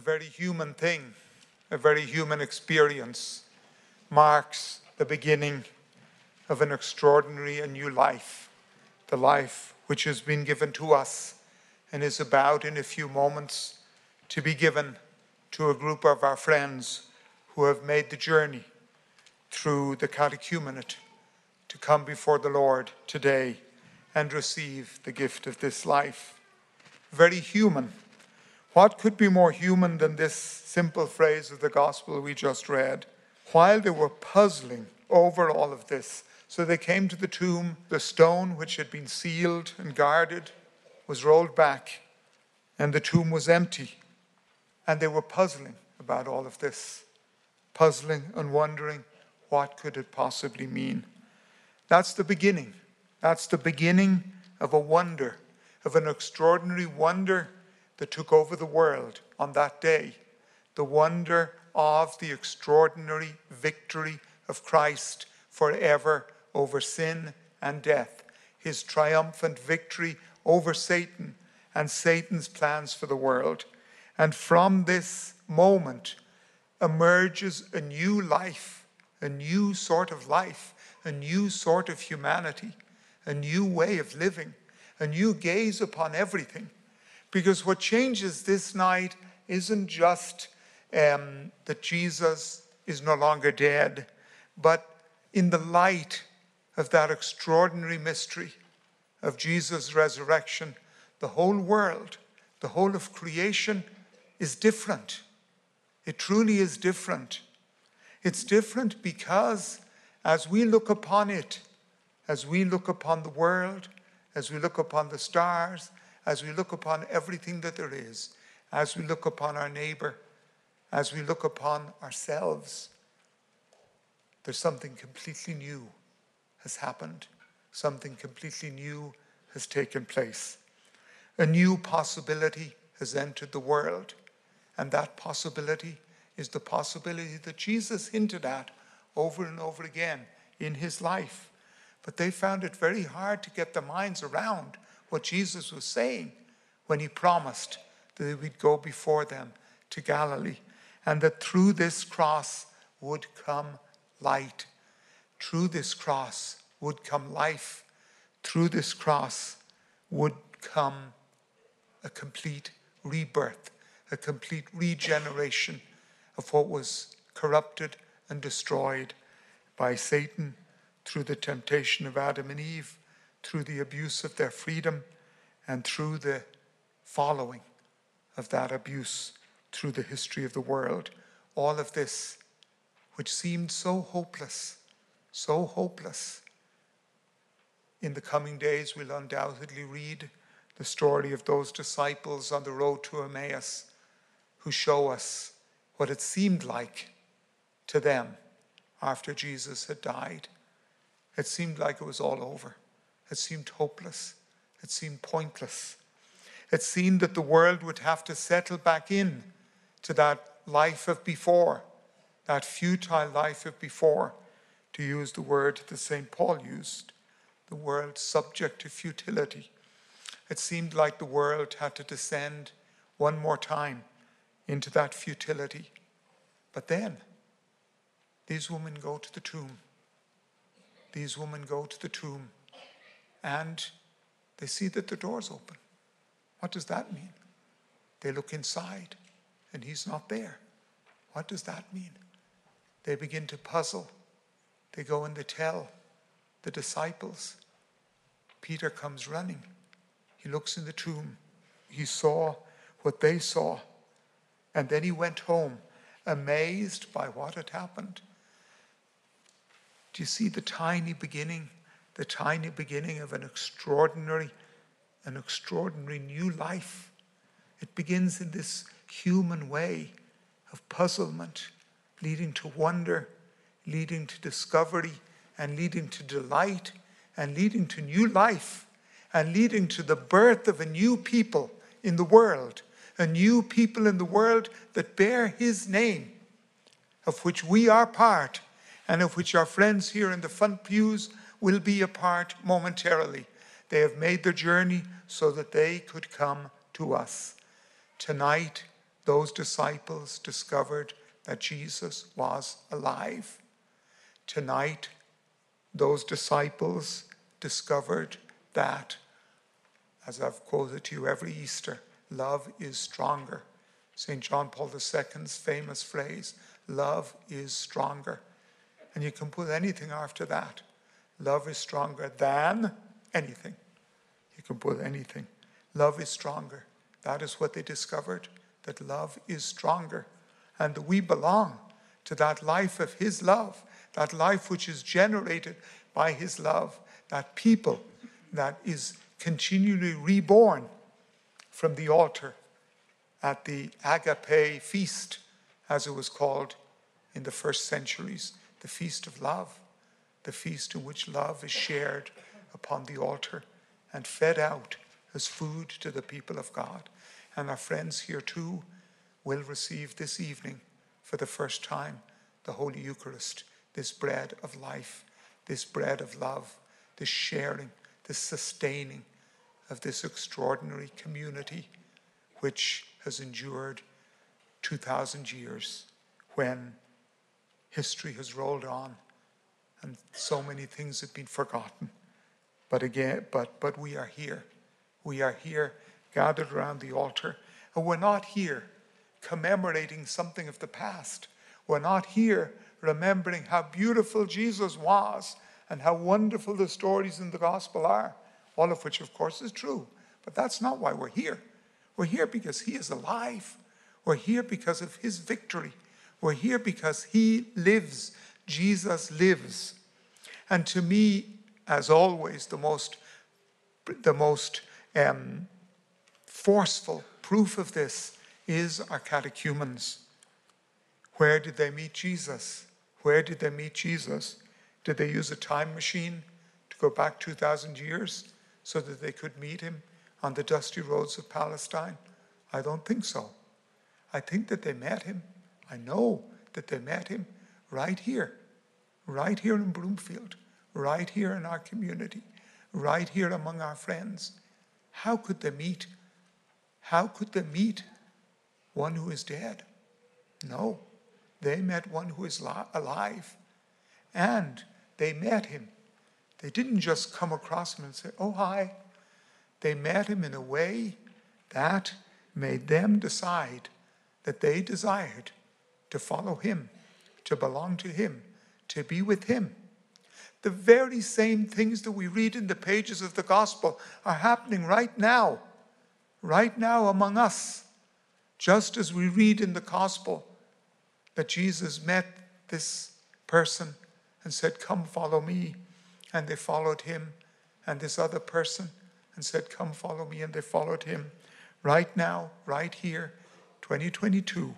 a very human thing, a very human experience, marks the beginning of an extraordinary and new life, the life which has been given to us and is about in a few moments to be given to a group of our friends who have made the journey through the catechumenate to come before the Lord today and receive the gift of this life. Very human. What could be more human than this simple phrase of the gospel we just read? While they were puzzling over all of this, so they came to the tomb, the stone which had been sealed and guarded was rolled back, and the tomb was empty. And they were puzzling about all of this, puzzling and wondering what could it possibly mean. That's the beginning. That's the beginning of a wonder, of an extraordinary wonder that took over the world on that day. The wonder of the extraordinary victory of Christ forever over sin and death, his triumphant victory over Satan and Satan's plans for the world. And from this moment emerges a new life, a new sort of life a new sort of humanity, a new way of living, a new gaze upon everything. Because what changes this night isn't just um, that Jesus is no longer dead, but in the light of that extraordinary mystery of Jesus' resurrection, the whole world, the whole of creation is different. It truly is different. It's different because as we look upon it, as we look upon the world, as we look upon the stars, as we look upon everything that there is, as we look upon our neighbor, as we look upon ourselves, there's something completely new has happened. Something completely new has taken place. A new possibility has entered the world. And that possibility is the possibility that Jesus hinted at over and over again in his life. But they found it very hard to get their minds around what Jesus was saying when he promised that he would go before them to Galilee and that through this cross would come light. Through this cross would come life. Through this cross would come a complete rebirth, a complete regeneration of what was corrupted and destroyed by Satan through the temptation of Adam and Eve, through the abuse of their freedom, and through the following of that abuse through the history of the world. All of this, which seemed so hopeless, so hopeless. In the coming days, we'll undoubtedly read the story of those disciples on the road to Emmaus who show us what it seemed like to them after Jesus had died. It seemed like it was all over. It seemed hopeless. It seemed pointless. It seemed that the world would have to settle back in to that life of before, that futile life of before, to use the word that St. Paul used, the world subject to futility. It seemed like the world had to descend one more time into that futility. But then, these women go to the tomb. These women go to the tomb and they see that the door's open. What does that mean? They look inside and he's not there. What does that mean? They begin to puzzle. They go and they tell the disciples. Peter comes running. He looks in the tomb. He saw what they saw. And then he went home, amazed by what had happened. Do you see the tiny beginning, the tiny beginning of an extraordinary, an extraordinary new life? It begins in this human way of puzzlement, leading to wonder, leading to discovery, and leading to delight, and leading to new life, and leading to the birth of a new people in the world, a new people in the world that bear his name, of which we are part and of which our friends here in the front pews will be apart momentarily. They have made the journey so that they could come to us. Tonight, those disciples discovered that Jesus was alive. Tonight, those disciples discovered that, as I've quoted to you every Easter, love is stronger. St. John Paul II's famous phrase, love is stronger. And you can put anything after that. Love is stronger than anything. You can put anything. Love is stronger. That is what they discovered, that love is stronger. And we belong to that life of His love, that life which is generated by His love, that people that is continually reborn from the altar at the agape feast, as it was called in the first centuries, the feast of love, the feast in which love is shared upon the altar and fed out as food to the people of God. And our friends here too will receive this evening for the first time the Holy Eucharist, this bread of life, this bread of love, this sharing, this sustaining of this extraordinary community which has endured 2,000 years when history has rolled on and so many things have been forgotten. But again, but, but we are here. We are here gathered around the altar. And we're not here commemorating something of the past. We're not here remembering how beautiful Jesus was and how wonderful the stories in the gospel are, all of which, of course, is true. But that's not why we're here. We're here because He is alive. We're here because of His victory. We're here because He lives. Jesus lives. And to me, as always, the most, the most um, forceful proof of this is our catechumens. Where did they meet Jesus? Where did they meet Jesus? Did they use a time machine to go back 2,000 years so that they could meet him on the dusty roads of Palestine? I don't think so. I think that they met him. I know that they met him right here, right here in Broomfield, right here in our community, right here among our friends. How could they meet? How could they meet one who is dead? No, they met one who is alive. And they met him. They didn't just come across him and say, Oh, hi. They met him in a way that made them decide that they desired to follow him, to belong to him, to be with him. The very same things that we read in the pages of the gospel are happening right now, right now among us. Just as we read in the gospel that Jesus met this person and said, Come follow me. And they followed him, and this other person, and said, Come follow me. And they followed him. Right now, right here, 2022,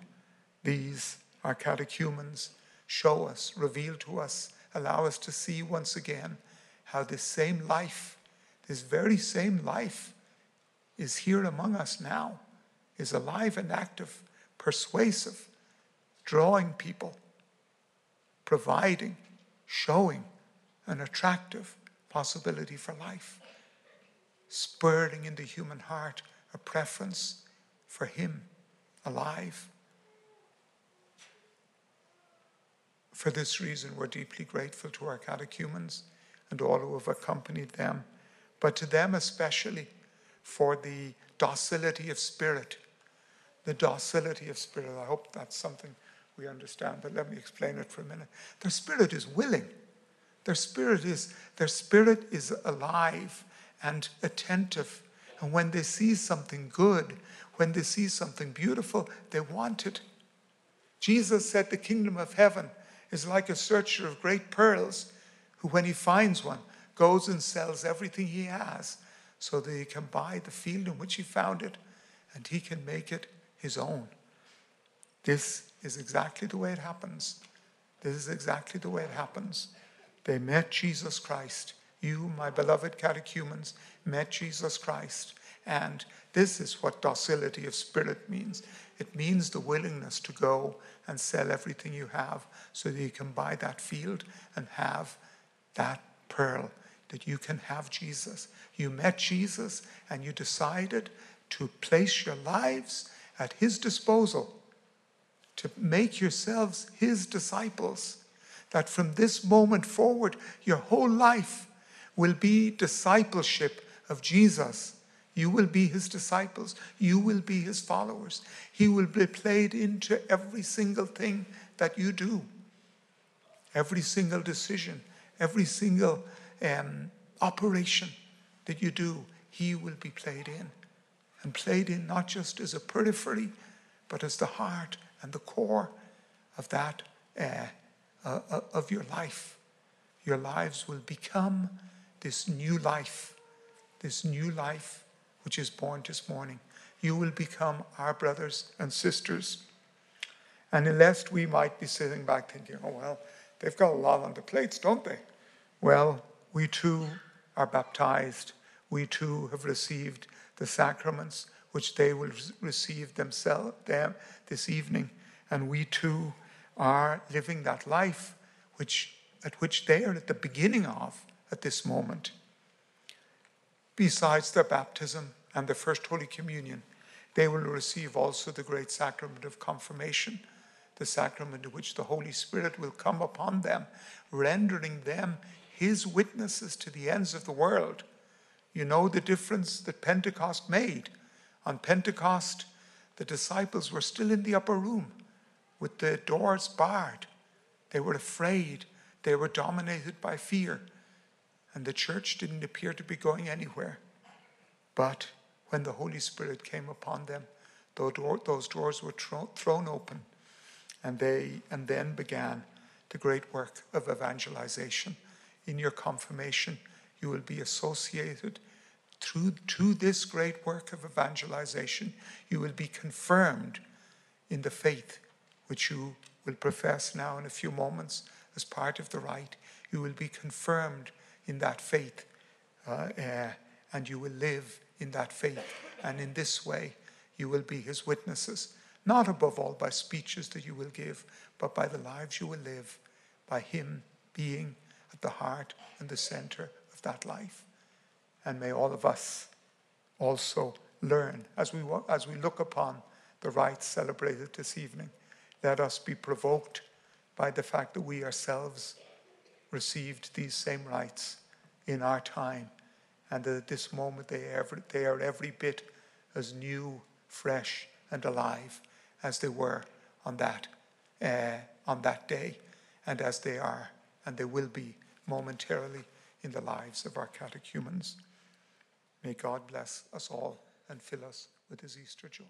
these are catechumens show us, reveal to us, allow us to see once again how this same life, this very same life, is here among us now, is alive and active, persuasive, drawing people, providing, showing an attractive possibility for life, spurring in the human heart a preference for Him alive. For this reason, we're deeply grateful to our catechumens and all who have accompanied them, but to them especially for the docility of spirit. The docility of spirit. I hope that's something we understand, but let me explain it for a minute. Their spirit is willing. Their spirit is their spirit is alive and attentive. And when they see something good, when they see something beautiful, they want it. Jesus said the kingdom of heaven is like a searcher of great pearls who, when he finds one, goes and sells everything he has so that he can buy the field in which he found it and he can make it his own. This is exactly the way it happens. This is exactly the way it happens. They met Jesus Christ. You, my beloved catechumens, met Jesus Christ. And this is what docility of spirit means it means the willingness to go and sell everything you have so that you can buy that field and have that pearl, that you can have Jesus. You met Jesus and you decided to place your lives at His disposal to make yourselves His disciples. That from this moment forward, your whole life will be discipleship of Jesus. You will be his disciples. You will be his followers. He will be played into every single thing that you do, every single decision, every single um, operation that you do. He will be played in. And played in not just as a periphery, but as the heart and the core of that, uh, uh, uh of your life. Your lives will become this new life, this new life which is born this morning. You will become our brothers and sisters. And unless we might be sitting back thinking, oh, well, they've got a lot on the plates, don't they? Well, we too are baptized. We too have received the sacraments which they will receive themselves them this evening. And we too are living that life which, at which they are at the beginning of at this moment. Besides the baptism and the first Holy Communion, they will receive also the great sacrament of confirmation, the sacrament in which the Holy Spirit will come upon them, rendering them his witnesses to the ends of the world. You know the difference that Pentecost made. On Pentecost, the disciples were still in the upper room with the doors barred. They were afraid. They were dominated by fear and the church didn't appear to be going anywhere. But when the Holy Spirit came upon them, those doors were thrown open, and they and then began the great work of evangelization. In your confirmation, you will be associated through to this great work of evangelization. You will be confirmed in the faith which you will profess now in a few moments as part of the rite. You will be confirmed in that faith, uh, uh, and you will live in that faith. And in this way, you will be his witnesses, not above all by speeches that you will give, but by the lives you will live, by him being at the heart and the center of that life. And may all of us also learn as we, as we look upon the rites celebrated this evening. Let us be provoked by the fact that we ourselves received these same rites in our time, and that at this moment they they are every bit as new, fresh, and alive as they were on that, uh, on that day, and as they are, and they will be momentarily in the lives of our catechumens. May God bless us all and fill us with his Easter joy.